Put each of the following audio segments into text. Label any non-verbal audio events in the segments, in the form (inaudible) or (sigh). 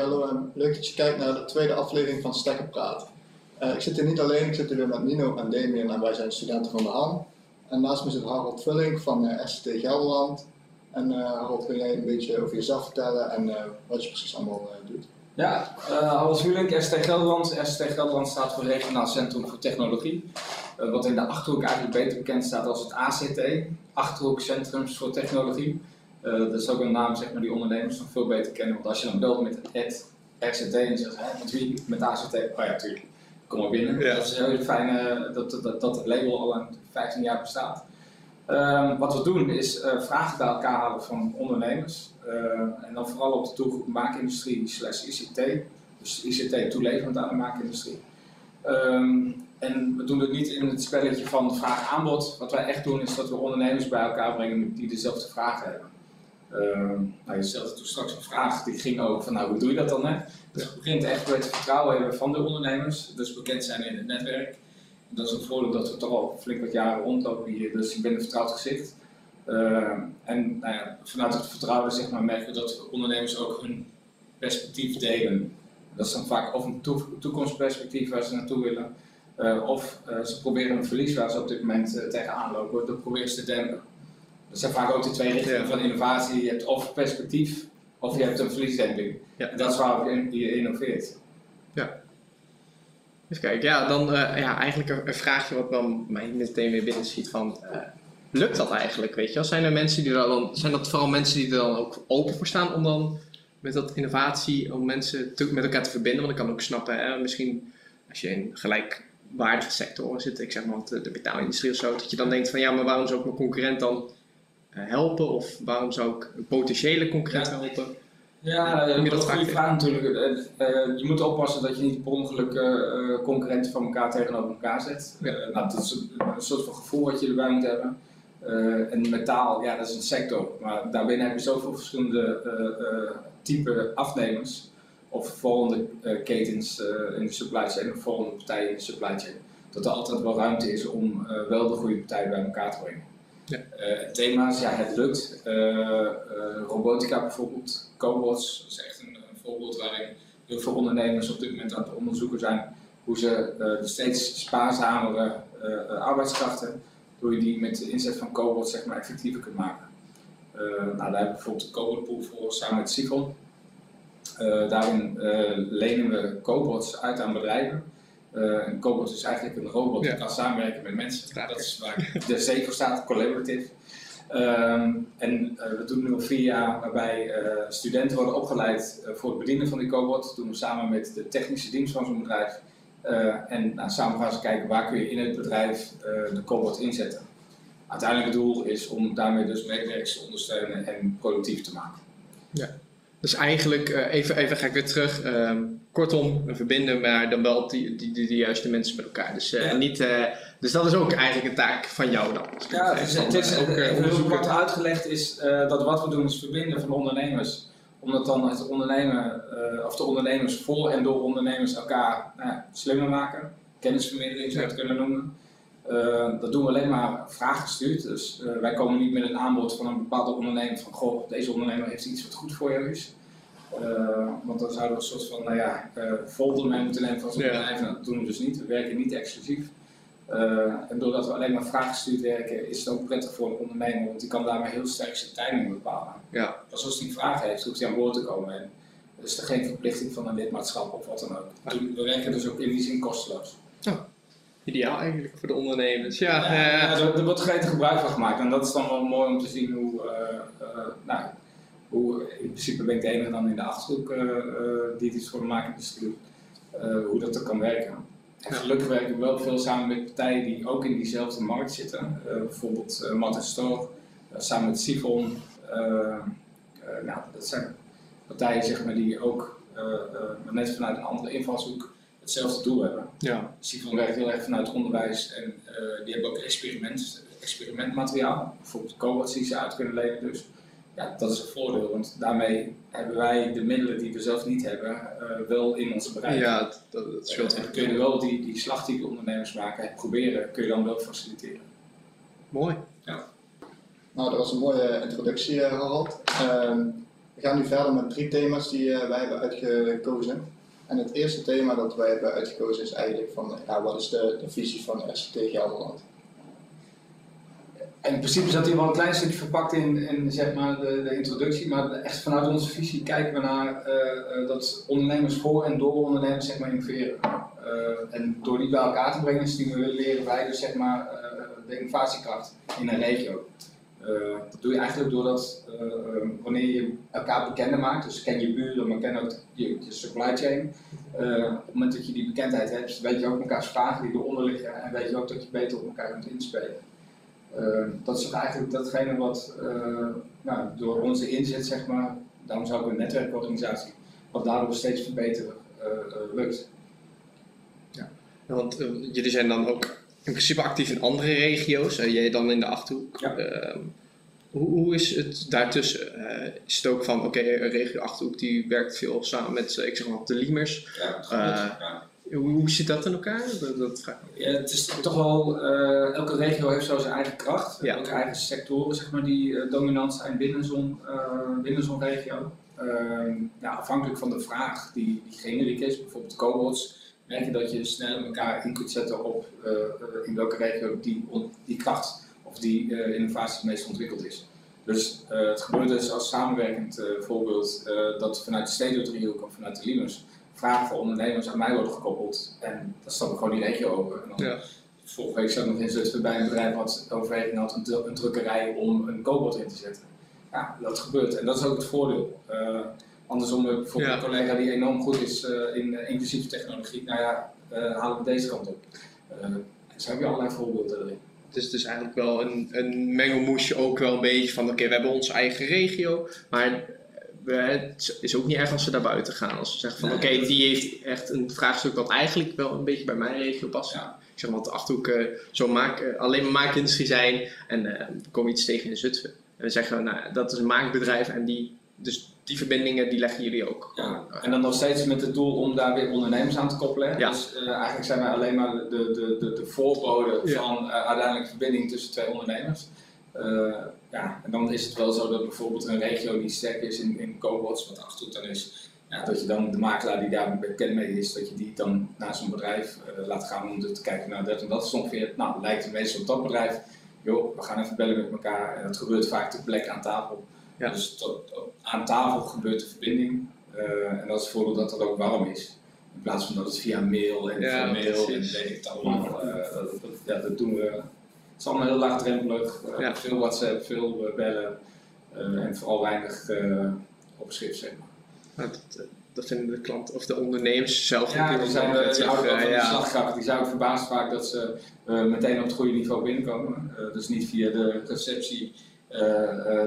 hallo en leuk dat je kijkt naar de tweede aflevering van Stekker Praat. Eh, ik zit hier niet alleen, ik zit hier met Nino en Damien en wij zijn studenten van de HAN. En naast me zit Harold Vulling van uh, ST Gelderland. En uh, Harold, kun jij een beetje over jezelf vertellen en wat je precies allemaal doet? Ja, Harold Vulling, ST Gelderland. ST Gelderland staat voor Regionaal Centrum voor Technologie. wat in de Achterhoek eigenlijk beter bekend staat als het ACT, Achterhoek Centrums voor Technologie. Uh, dat is ook een naam zeg maar, die ondernemers nog veel beter kennen. Want als je dan belt met het RCT en zegt, hè, met wie? Met ACT. Oh ja, tuurlijk. Kom maar binnen. Ja. Dat is een hele fijne dat, dat, dat het label al aan 15 jaar bestaat. Uh, wat we doen is uh, vragen bij elkaar halen van ondernemers. Uh, en dan vooral op de doelgroep maakindustrie slash ICT. Dus ICT toeleverend aan de maakindustrie. Um, en we doen het niet in het spelletje van vraag-aanbod. Wat wij echt doen is dat we ondernemers bij elkaar brengen die dezelfde vragen hebben. Uh, nou, je stelde toen straks een vraag die ging over van nou, hoe doe je dat dan? Hè? Dus het begint echt met vertrouwen hebben van de ondernemers, dus bekend zijn in het netwerk. Dat is een voordeel dat we toch al flink wat jaren rondlopen hier, dus ik ben een vertrouwd gezicht. Uh, en nou ja, vanuit het vertrouwen maar, merken we dat ondernemers ook hun perspectief delen. Dat is dan vaak of een toekomstperspectief waar ze naartoe willen, uh, of uh, ze proberen een verlies waar ze op dit moment uh, tegenaan lopen, dat proberen ze te dempen. Dat zijn vaak ook de twee richtingen van innovatie. Je hebt of perspectief, of je hebt een verliesdemping. Ja. En dat is waarop je innoveert. Ja. Even kijken, ja, dan uh, ja, eigenlijk een, vraagje wat dan mij meteen weer binnen ziet van, uh, lukt dat eigenlijk, weet je wel? Zijn er mensen die er dan, zijn dat vooral mensen die er dan ook open voor staan om dan met dat innovatie, om mensen te, met elkaar te verbinden? Want ik kan ook snappen, hè, misschien als je in gelijkwaardige sectoren zit, ik zeg maar de, de betaalindustrie of zo, dat je dan denkt van ja, maar waarom zou ik mijn concurrent dan eh, helpen? Of waarom zou ik een potentiële concurrent helpen? Ja, dat is een goede vraag natuurlijk. Uh, je moet oppassen dat je niet per ongeluk uh, concurrenten van elkaar tegenover elkaar zet. Ja. nou, dat is een, soort van gevoel wat je erbij moet hebben. en metaal, ja, dat is een sector. Maar daarbinnen heb je zoveel verschillende type afnemers. Of volgende ketens in de supply chain, of volgende partijen in de supply chain. Dat er altijd wel ruimte is om wel de goede partijen bij elkaar te brengen. Ja. Uh, thema's, ja, het lukt. Uh, robotica bijvoorbeeld, cobots, dat is echt een, voorbeeld waarin heel veel ondernemers op dit moment aan het onderzoeken zijn hoe ze de steeds spaarzamere arbeidskrachten, hoe je die met de inzet van cobots zeg maar, effectiever kunt maken. nou, daar hebben we bijvoorbeeld de cobotpool voor samen met Sifon. daarin lenen we cobots uit aan bedrijven uh, een cobot is eigenlijk een robot die kan samenwerken met mensen. Dat is waar de C voor staat, collaborative. Um, en uh, we doen nu al vier jaar waarbij uh, studenten worden opgeleid voor het bedienen van die cobot. Dat doen we samen met de technische dienst van zo'n bedrijf. en nou, samen gaan ze kijken waar kun je in het bedrijf de cobot inzetten. Uiteindelijk het doel is om daarmee dus medewerkers te ondersteunen en productief te maken. Ja. Dus eigenlijk, even, even ga ik weer terug. Ehm, kortom, we verbinden maar dan wel die, die, die, de juiste mensen met elkaar. Dus, uh, niet, uh, dus dat is ook eigenlijk een taak van jou dan. Ja, het is, het is ook, uh, heel kort uitgelegd is dat wat we doen is verbinden van ondernemers. Omdat dan het ondernemen, of de ondernemers voor en door ondernemers elkaar nou, slimmer maken. Kennisvermiddeling zou je het kunnen noemen. Dat doen we alleen maar vraaggestuurd. Dus wij komen niet met een aanbod van een bepaalde ondernemer van goh, deze ondernemer heeft iets wat goed voor jou is. Uh, want dan zouden we een soort van, nou ja, folder moeten nemen van zo'n bedrijf. Nou, dat doen we dus niet. We werken niet exclusief. En doordat we alleen maar vraaggestuurd werken, is het ook prettig voor een ondernemer, want die kan daarmee heel sterk zijn timing bepalen. Ja. Pas als hij een vraag heeft, hoeft hij aan boord te komen. En is er geen verplichting van een lidmaatschap of wat dan ook. We werken dus ook in die zin kosteloos. Ja. Ideaal eigenlijk voor de ondernemers. Ja, ja, ja er, wordt geen gebruik van gemaakt en dat is dan wel mooi om te zien hoe, nou, hoe, in principe ben ik de enige dan in de achterhoek uh, die iets voor de maakindustrie hoe dat er kan werken. En gelukkig werken we wel veel samen met partijen die ook in diezelfde markt zitten. bijvoorbeeld uh, Martin Store, samen met Sifon. nou, dat zijn partijen zeg maar, die ook net vanuit een andere invalshoek hetzelfde doel hebben. Ja. Sifon werkt heel erg vanuit onderwijs en die hebben ook experiment, experimentmateriaal. Bijvoorbeeld cobots die ze uit kunnen lenen. Dus ja, dat is een voordeel, want daarmee hebben wij de middelen die we zelf niet hebben, uh, wel in onze bereik. Ja, dat, dat scheelt. En kun je wel die, die slag die de ondernemers maken, proberen, kun je dan wel faciliteren. Mooi. Ja. Nou, dat was een mooie introductie, uh, Harald. Ehm, We gaan nu verder met drie thema's die wij hebben uitgekozen. En het eerste thema dat wij hebben uitgekozen is eigenlijk van ja, wat is de, visie van RCT Gelderland? in principe zat hij wel een klein stukje verpakt in, in zeg maar de, de introductie, maar echt vanuit onze visie kijken we naar uh, dat ondernemers voor en door ondernemers zeg maar innoveren. Uh, en door die bij elkaar te brengen stimuleren wij dus zeg maar de innovatiekracht in een regio. Dat doe je eigenlijk doordat wanneer je elkaar bekender maakt, dus ken je buren, maar ken ook je, je supply chain. op het moment dat je die bekendheid hebt, weet je ook elkaars vragen die eronder liggen en weet je ook dat je beter op elkaar kunt inspelen. Dat is eigenlijk datgene wat nou, door onze inzet, zeg maar, daarom zou ik een netwerkorganisatie, wat daardoor steeds verbeteren lukt. Ja, want jullie zijn dan ook in principe actief in andere regio's, jij dan in de Achterhoek. Ja. Ehm, hoe, hoe, is het daartussen? is het ook van, oké, okay, regio Achterhoek die werkt veel samen met, ik zeg maar, de. Ja, ja. Hoe, hoe zit dat in elkaar? Dat, dat ja, het is toch wel, uh, elke regio heeft zo zijn eigen kracht. Ja. Ook eigen sectoren zeg maar, die dominant zijn binnen zo'n binnen zo'n regio. Ehm, ja, afhankelijk van de vraag die, die generiek is, bijvoorbeeld cobots, merk je dat je snel elkaar in kunt zetten op in welke regio die, die kracht of die innovatie het meest ontwikkeld is. Dus het gebeurt dus als samenwerkend voorbeeld dat vanuit de Stadio driehoek of vanuit de Linux vragen voor ondernemers aan mij worden gekoppeld. En dat stap ik gewoon die regio over. En dan, ja. Vorige week zat nog in Zutphen bij een bedrijf wat overweging had een, een drukkerij om een koopbot in te zetten. Ja, dat gebeurt en dat is ook het voordeel. Andersom, eh, bijvoorbeeld een collega die enorm goed is uh, in uh, inclusieve technologie, nou ja, halen we deze kant op. zo heb je allerlei voorbeelden erin. Het is dus eigenlijk wel een, een mengelmoesje ook wel een beetje van oké, we hebben onze eigen regio, maar het is ook niet erg als ze daar buiten gaan. Als ze zeggen van oké, die heeft echt een vraagstuk wat eigenlijk wel een beetje bij mijn regio past. Ja. Ik zeg maar, de Achterhoek uh, zo maak, uh, alleen maar maakindustrie zijn en uh, komt iets tegen in Zutphen. En we zeggen, nou, dat is een maakbedrijf en die, dus die verbindingen die leggen jullie ook. Ja. En dan nog steeds met het doel om daar weer ondernemers aan te koppelen. Ja. Dus eigenlijk zijn wij alleen maar de, de, de, de voorbode van uiteindelijk verbinding tussen twee ondernemers. Uh, ja, en dan is het wel zo dat bijvoorbeeld een regio die sterk is in, in cobots, wat Achterhoek dan is, ja, dat je dan de makelaar die daar bekend mee is, dat je die dan naar zo'n bedrijf uh, laat gaan om te kijken naar dat en dat is ongeveer, nou lijkt het meestal op dat bedrijf, joh, we gaan even bellen met elkaar en dat gebeurt vaak ter plekke aan tafel. Ja. Dus tot, aan tafel gebeurt de verbinding uh, en dat is het voordeel dat het ook warm is. In plaats van dat het via mail en ja, via mail en weet ik het allemaal, uh, dat, dat, dat doen we is allemaal heel laagdrempelig. Uh, Veel WhatsApp, veel uh, bellen uh, en vooral weinig op schrift, zeg maar. Dat, dat, vinden de klanten of de ondernemers zelf ja, die zijn de, die houden van de slagkracht. Die zijn ook verbaasd vaak dat ze meteen op het goede niveau binnenkomen. dus niet via de receptie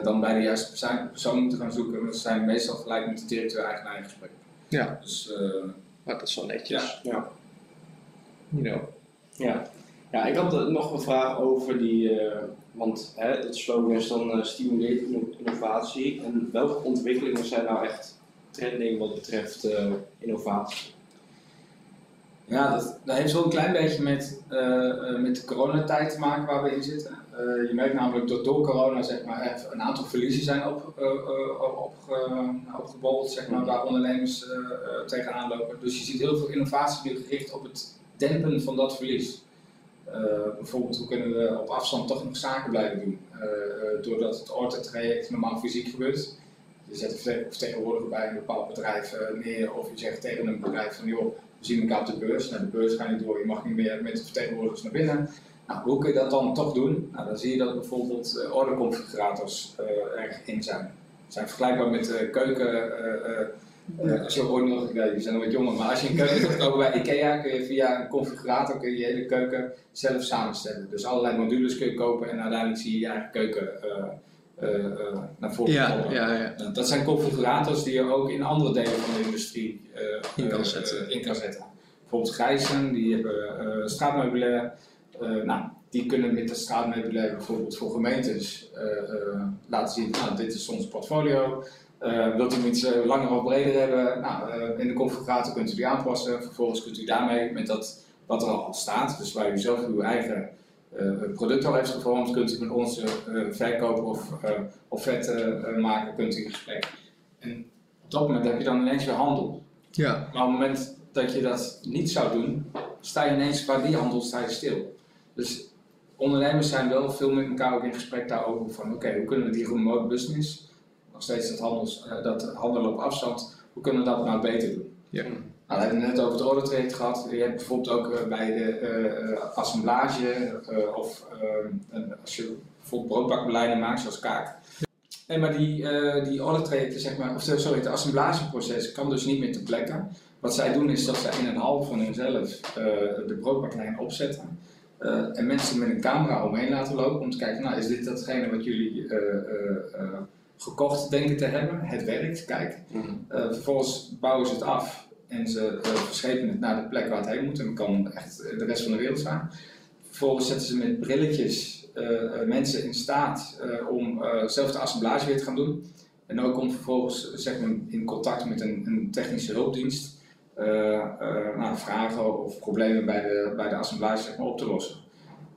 dan bij de juiste persoon, persoon moeten gaan zoeken. Maar ze zijn meestal gelijk met de directeur-eigenaar in gesprek. Ja. Dus, maar dat is wel netjes. Ja. ja. You know. Ja. Ja, ik had nog een vraag over die, uh, want hè, het slogan is dan uh, stimuleert innovatie. En welke ontwikkelingen zijn nou echt trending wat betreft uh, innovatie? Ja, dat, dat, heeft een klein beetje met, met de coronatijd te maken waar we in zitten. Je merkt namelijk dat door corona zeg maar, een aantal verliezen zijn op, op, opgebold, zeg maar, waar ondernemers tegenaan lopen. Dus je ziet heel veel innovatie nu gericht op het dempen van dat verlies. Uh, bijvoorbeeld, hoe kunnen we op afstand toch nog zaken blijven doen? Uh, doordat het ordertraject normaal fysiek gebeurt. Je zet een vertegenwoordiger bij een bepaald bedrijf neer, of je zegt tegen een bedrijf van joh, we zien elkaar op de beurs. Nou, de beurs gaat niet door, je mag niet meer met de vertegenwoordigers naar binnen. Nou, hoe kun je dat dan toch doen? Nou, dan zie je dat bijvoorbeeld orderconfigurators erg in zijn. Ze zijn vergelijkbaar met keuken uh, als je ooit nog, die zijn nog wat jonger, maar als je een keuken gaat kopen bij IKEA, kun je via een configurator kun je, je hele keuken zelf samenstellen. Dus allerlei modules kun je kopen en uiteindelijk zie je je eigen keuken uh, uh, naar voren ja, ja, ja. Nou, dat zijn configurators die je ook in andere delen van de industrie in kan, zetten. in, kan zetten. Bijvoorbeeld Gijzen, die hebben straatmeubilair. Nou, die kunnen met de straatmeubilair bijvoorbeeld voor gemeentes laten zien, nou, dit is ons portfolio. Uh, wilt u iets uh, langer of breder hebben? Nou, uh, in de configurator kunt u die aanpassen. Vervolgens kunt u daarmee, met dat wat er al staat, dus waar u zelf uw eigen product al heeft gevormd, kunt u met onze verkoper of offerte maken, kunt u in gesprek. En op dat moment heb je dan ineens weer handel. Ja. Maar op het moment dat je dat niet zou doen, sta je ineens bij die handel sta je stil. Dus ondernemers zijn wel veel met elkaar ook in gesprek daarover van oké, hoe kunnen we die remote business, nog steeds dat, handels, eh, dat handelen op afstand, hoe kunnen we dat nou beter doen? Ja. Nou, we hebben het net over het ordertraject gehad. Je hebt bijvoorbeeld ook eh, bij de eh, assemblage of als je bijvoorbeeld broodbakbeleiden maakt, zoals kaak. Nee, maar die, eh die ordertrajecten, zeg maar, of sorry, het assemblageproces kan dus niet meer ter plekke. Wat zij doen is dat zij in een hal van hunzelf eh, de broodbaklijn opzetten. Eh, en mensen met een camera omheen laten lopen om te kijken, nou is dit datgene wat jullie eh, eh, gekocht denken te hebben? Het werkt, kijk. Mhm. Vervolgens bouwen ze het af en ze verschepen het naar de plek waar het heen moet. En kan echt de rest van de wereld zijn. Vervolgens zetten ze met brilletjes mensen in staat om zelf de assemblage weer te gaan doen. En ook om vervolgens zeg maar, in contact met een, een technische hulpdienst nou, vragen of problemen bij de, bij de assemblage zeg maar, op te lossen.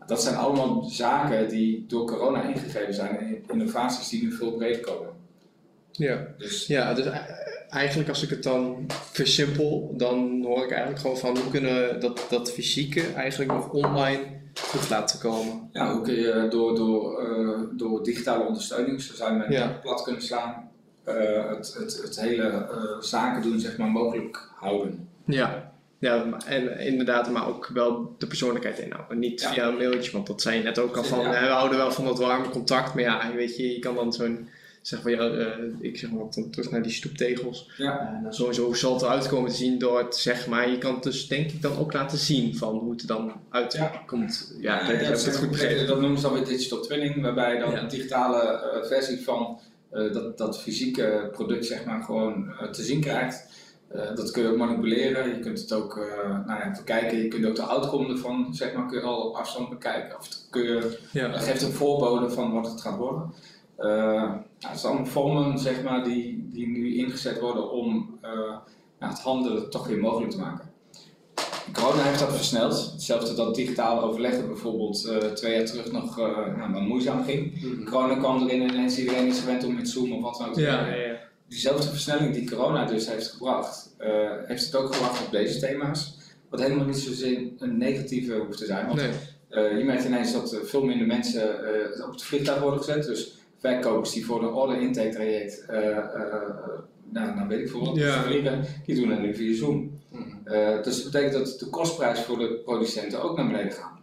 Dat zijn allemaal zaken die door corona ingegeven zijn en innovaties die nu veel breder komen. Ja. Dus Ja, dus eigenlijk als ik het dan versimpel, dan hoor ik eigenlijk gewoon van hoe kunnen we dat, dat fysieke eigenlijk nog online goed laten komen. Ja, hoe kun je door, door, eh, door digitale ondersteuning, zo zou je met Ja. plat kunnen slaan, eh, het, het, het hele eh, zaken doen zeg maar, mogelijk houden. Ja. Ja, maar- en inderdaad, maar ook wel de persoonlijkheid inhouden. Niet Ja. via een mailtje, want dat zei je net ook al van, Ja. we houden wel van dat warme contact, maar ja, weet je, je kan dan zo'n, zeg van, ja, eh, ik zeg maar dan terug naar die stoeptegels. Ja. Dan sowieso zal het eruit komen te zien door het, zeg maar, je kan het dus denk ik dan ook laten zien van hoe het er dan uitkomt. Ja, of ik het goed begrepen. Dat noemen ze dan weer digital twinning, waarbij dan een digitale versie van dat, dat fysieke product zeg maar, gewoon eh, te zien krijgt. Eh, dat kun je ook manipuleren, je kunt het ook nou ja, bekijken, je kunt ook de outcome ervan zeg maar, kun je al op afstand bekijken. Of kun je, Ja. dat geeft een voorbode van wat het gaat worden. Nou, het zijn allemaal vormen zeg maar, die, die nu ingezet worden om nou, het handelen toch weer mogelijk te maken. Corona heeft dat versneld. Hetzelfde dat digitaal overleggen bijvoorbeeld uh, twee jaar terug nog uh, nou, moeizaam ging. Mm -hmm. Corona kwam erin en ineens iedereen is gewend om met Zoom of wat dan ook te ja, ja, ja. Diezelfde versnelling die corona dus heeft gebracht, uh, heeft het ook gebracht op deze thema's. Wat helemaal niet zozeer een negatieve hoeft te zijn. Want nee. uh, je merkt ineens dat veel minder mensen op het vliegtuig worden gezet. Dus verkopers die voor een order intake traject, nou, nou weet ik veel wat, ja. vliegen, die doen dat nu via Zoom. Uh, dus dat betekent dat de kostprijs voor de producenten ook naar beneden gaat.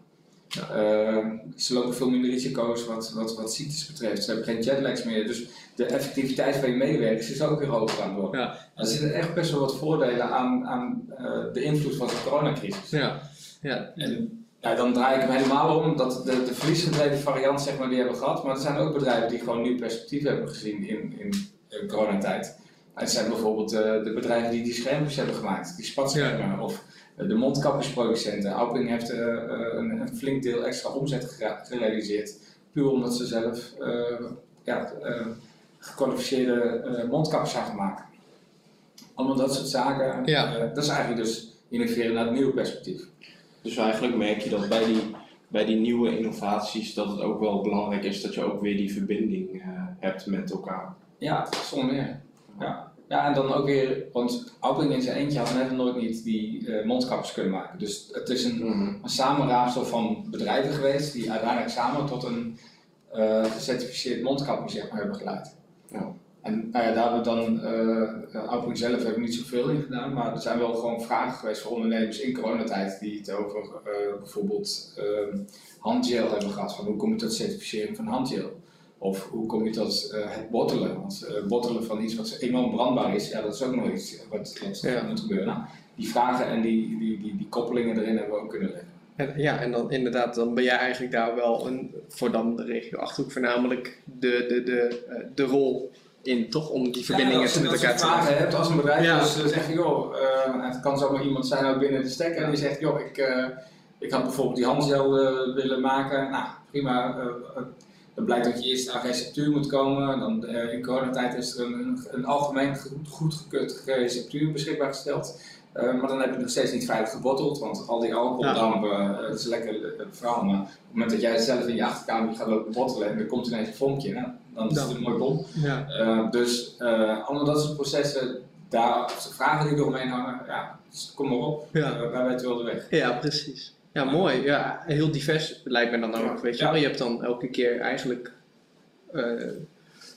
Ja. Uh, ze lopen veel minder risico's wat, wat, wat ziektes betreft. Ze hebben geen jetlags meer. Dus de effectiviteit van je medewerkers is ook weer hoger aan het worden. Ja. Er zitten echt best wel wat voordelen aan, aan uh, de invloed van de coronacrisis. Ja. Ja. En ja, dan draai ik hem helemaal om. Dat de, de verliesgedreven variant zeg maar, die hebben we gehad. Maar er zijn ook bedrijven die gewoon nu perspectief hebben gezien in, in, in coronatijd. Het zijn bijvoorbeeld uh, de bedrijven die die schermpjes hebben gemaakt, die spatschermen, ja. of uh, de mondkapjesproducenten. Auping heeft uh, een, een, flink deel extra omzet gerealiseerd, puur omdat ze zelf ja, gekwalificeerde mondkapjes gaan maken. Allemaal dat soort zaken, ja. dat is eigenlijk dus innoveren naar het nieuwe perspectief. Dus eigenlijk merk je dat bij die, bij die nieuwe innovaties dat het ook wel belangrijk is dat je ook weer die verbinding hebt met elkaar. Ja, zonder meer. Ja. ja, en dan ook weer, want Auping in zijn eentje had net nooit niet die uh, mondkapjes kunnen maken. Dus het is een, mm. een samenraapsel van bedrijven geweest die uiteindelijk samen tot een uh, gecertificeerd mondkapje zeg maar, hebben geleid. Ja. En nou ja, daar hebben we dan, uh, zelf hebben we niet zoveel in gedaan, maar er zijn wel gewoon vragen geweest voor ondernemers in coronatijd die het over bijvoorbeeld ehm, handgel hebben gehad. Van hoe kom je tot certificering van handgel? Of hoe kom je tot uh, het bottelen? Want uh, bottelen van iets wat enorm brandbaar is, ja, dat is ook nog iets wat, wat ja. moet gebeuren. Nou, die vragen en die, die, die, die, koppelingen erin hebben we ook kunnen leggen. En, ja, en dan inderdaad, dan ben jij eigenlijk daar wel een, voor dan de regio Achterhoek voornamelijk de, de, de, uh, de rol in, toch? Om die verbindingen ja, met elkaar te maken. Als je hebt als een bedrijf, ja. dus zeg je, joh, het kan zomaar iemand zijn ook binnen de stekker en die zegt, joh, ik, ik had bijvoorbeeld die handgel willen maken. Nou, prima dan blijkt dat je eerst aan receptuur moet komen. Dan, uh, in coronatijd is er een, een, een algemeen goedgekeurd receptuur beschikbaar gesteld. Eh, maar dan heb je nog steeds niet veilig gebotteld, want al die alcoholdampen, eh, dat is lekker uh, verhaal. Maar op het moment dat jij zelf in je achterkamer gaat lopen bottelen en er komt ineens een vonkje, dan is het een mooi bom. Ja. Uh, dus allemaal dat soort processen, daar, vragen die eromheen hangen, ja, dus kom maar op, Ja. wij weten wel de weg. Ja, precies. Ja, mooi. Ja, heel divers lijkt me dan ook. Weet je, wel. je hebt dan elke keer eigenlijk eh,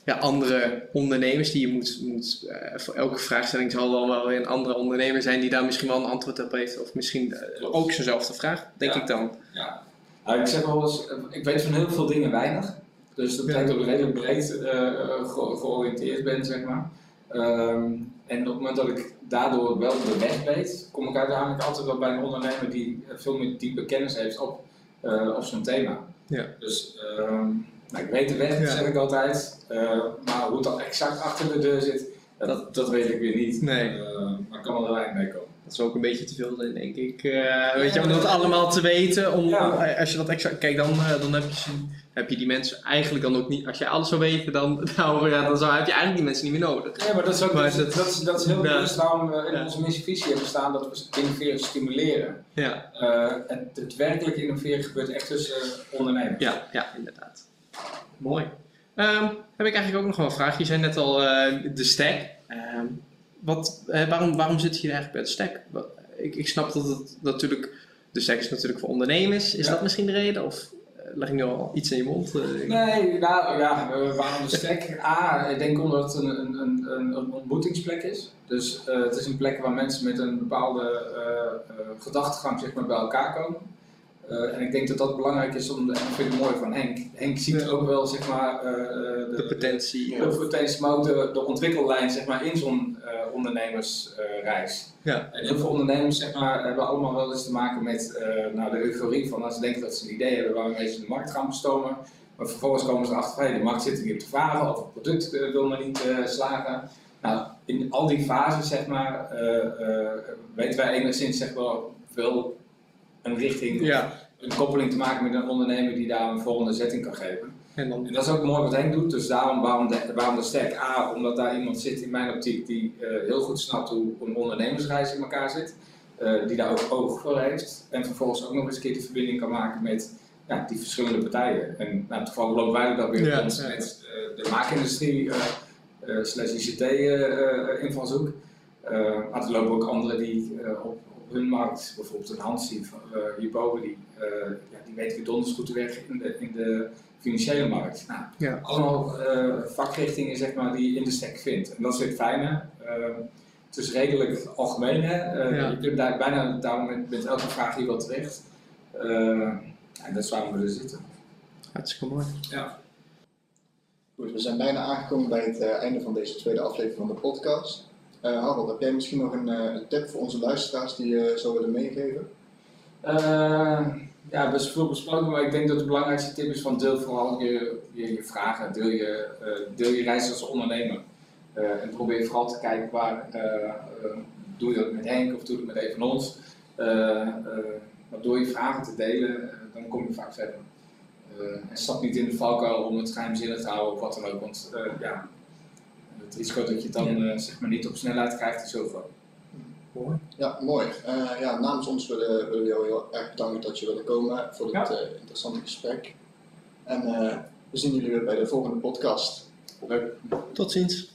ja, andere ondernemers die je moet. moet eh, voor elke vraagstelling zal dan wel weer een andere ondernemer zijn die daar misschien wel een antwoord op heeft. Of misschien eh, ook zo'nzelfde vraag, denk Ja. ik dan. Ja. Nou, ik zeg wel eens, ik weet van heel veel dingen weinig. Dus dat betekent dat ik redelijk breed ge- georiënteerd ben, zeg maar. Ehm, en op het moment dat ik daardoor wel de weg weet, kom ik uiteindelijk altijd wel bij een ondernemer die eh, veel meer diepe kennis heeft op, eh, op zo'n thema. Ja. Dus ehm, nou, ik weet de weg, Ja. zeg ik altijd. Eh, maar hoe het dan exact achter de deur zit, dat, dat, weet ik weer niet. Nee. Eh, maar ik kan wel er eind mee komen. Dat is ook een beetje te veel, denk ik. Eh, weet je, om dat allemaal te weten. Om, Ja. als je dat exact. Kijk, dan, dan heb, je, heb je die mensen eigenlijk dan ook niet. Als je alles zou weten, dan, (laughs) nou, ja, dan zou, heb je eigenlijk die mensen niet meer nodig. Ja, maar dat is ook Maar dat, dat- dat, is, dat is heel Ja. bewust waarom we in Ja. onze missievisie hebben staan dat we innoveren stimuleren. Ja, Eh, en het werkelijk innoveren gebeurt echt tussen eh, ondernemers. ja, ja inderdaad. Mooi. Ehm, heb ik eigenlijk ook nog wel een vraag. Je zei net al eh, de stack. Ehm, wat, waarom, waarom zit je eigenlijk bij de stack? Wat- Ik, ik snap dat het natuurlijk. De stack is natuurlijk voor ondernemers. Is dat misschien de reden? Of leg ik nu al iets in je mond? Eh, Nee, nou ja, eh, waarom de stack? A, ik denk omdat het een, een, een, een, ontmoetingsplek is. Dus eh, het is een plek waar mensen met een bepaalde eh, eh, gedachtegang zeg maar, bij elkaar komen. Eh, en ik denk dat dat belangrijk is, om, en dat vind ik mooi van Henk. Henk ziet Ja. ook wel zeg maar, eh, eh, de potentie. de potentie, maar ook de, de ontwikkellijn zeg maar, in zo'n eh, ondernemersreis. Ja. En heel veel ondernemers zeg maar, hebben allemaal wel eens te maken met eh, nou, de euforie van als ze denken dat ze een idee hebben waarmee ze de markt gaan bestomen. Maar vervolgens komen ze erachter, hey, de markt zit er niet op te varen of het product wil maar niet slagen. Nou, in al die fases zeg maar, eh, eh, weten wij enigszins zeg maar, wel een richting, Ja, een koppeling te maken met een ondernemer die daar een volgende zetting kan geven. en dan. En dat is ook mooi wat Henk doet, dus daarom waarom de, waarom de sterk A, omdat daar iemand zit in mijn optiek die eh, heel goed snapt hoe een ondernemersreis in elkaar zit, eh, die daar ook oog voor heeft en vervolgens ook nog eens een keer de verbinding kan maken met ja, die verschillende partijen. En nou, toevallig lopen wij dat weer Ja, ja. met eh, de maakindustrie slash ICT eh, invalshoek. Eh, maar er lopen ook anderen die op hun markt, bijvoorbeeld een Hansi van, eh, hierboven, die, eh, ja, die weet weer donders goed te weg in de, in de financiële markt. Nou, Ja. Allemaal eh, vakrichtingen zeg maar, die je in de stack vindt. En dat is weer het fijne. Eh, het is redelijk algemeen. Hè? Eh, Ja. Je kunt daar bijna daarom met, met elke vraag hier wel terecht. Eh, en dat is waarom we er zitten. Hartstikke mooi. Goed, we zijn bijna aangekomen bij het einde van deze tweede aflevering van de podcast. Eh Harold, heb jij misschien nog een, eh, tip voor onze luisteraars die je zou willen meegeven? Eh, ja, best veel besproken, maar ik denk dat de belangrijkste tip is van deel vooral je, je, je vragen, deel je, eh, deel je reis als ondernemer. Eh, en probeer vooral te kijken waar, eh, eh, doe je dat met Henk of doe je het met een van ons. Eh, eh, maar door je vragen te delen, eh, dan kom je vaak verder. Eh, en stap niet in de valkuil om het geheimzinnig te houden of wat dan ook, want eh, ja, het risico dat je het dan eh, zeg maar niet op snelheid krijgt is heel groot. Ja, mooi. Eh, ja, namens ons willen, willen we jou heel erg bedanken dat je wilde komen voor dit Ja. eh, interessante gesprek. En eh, we zien jullie weer bij de volgende podcast. Leuk. Tot ziens.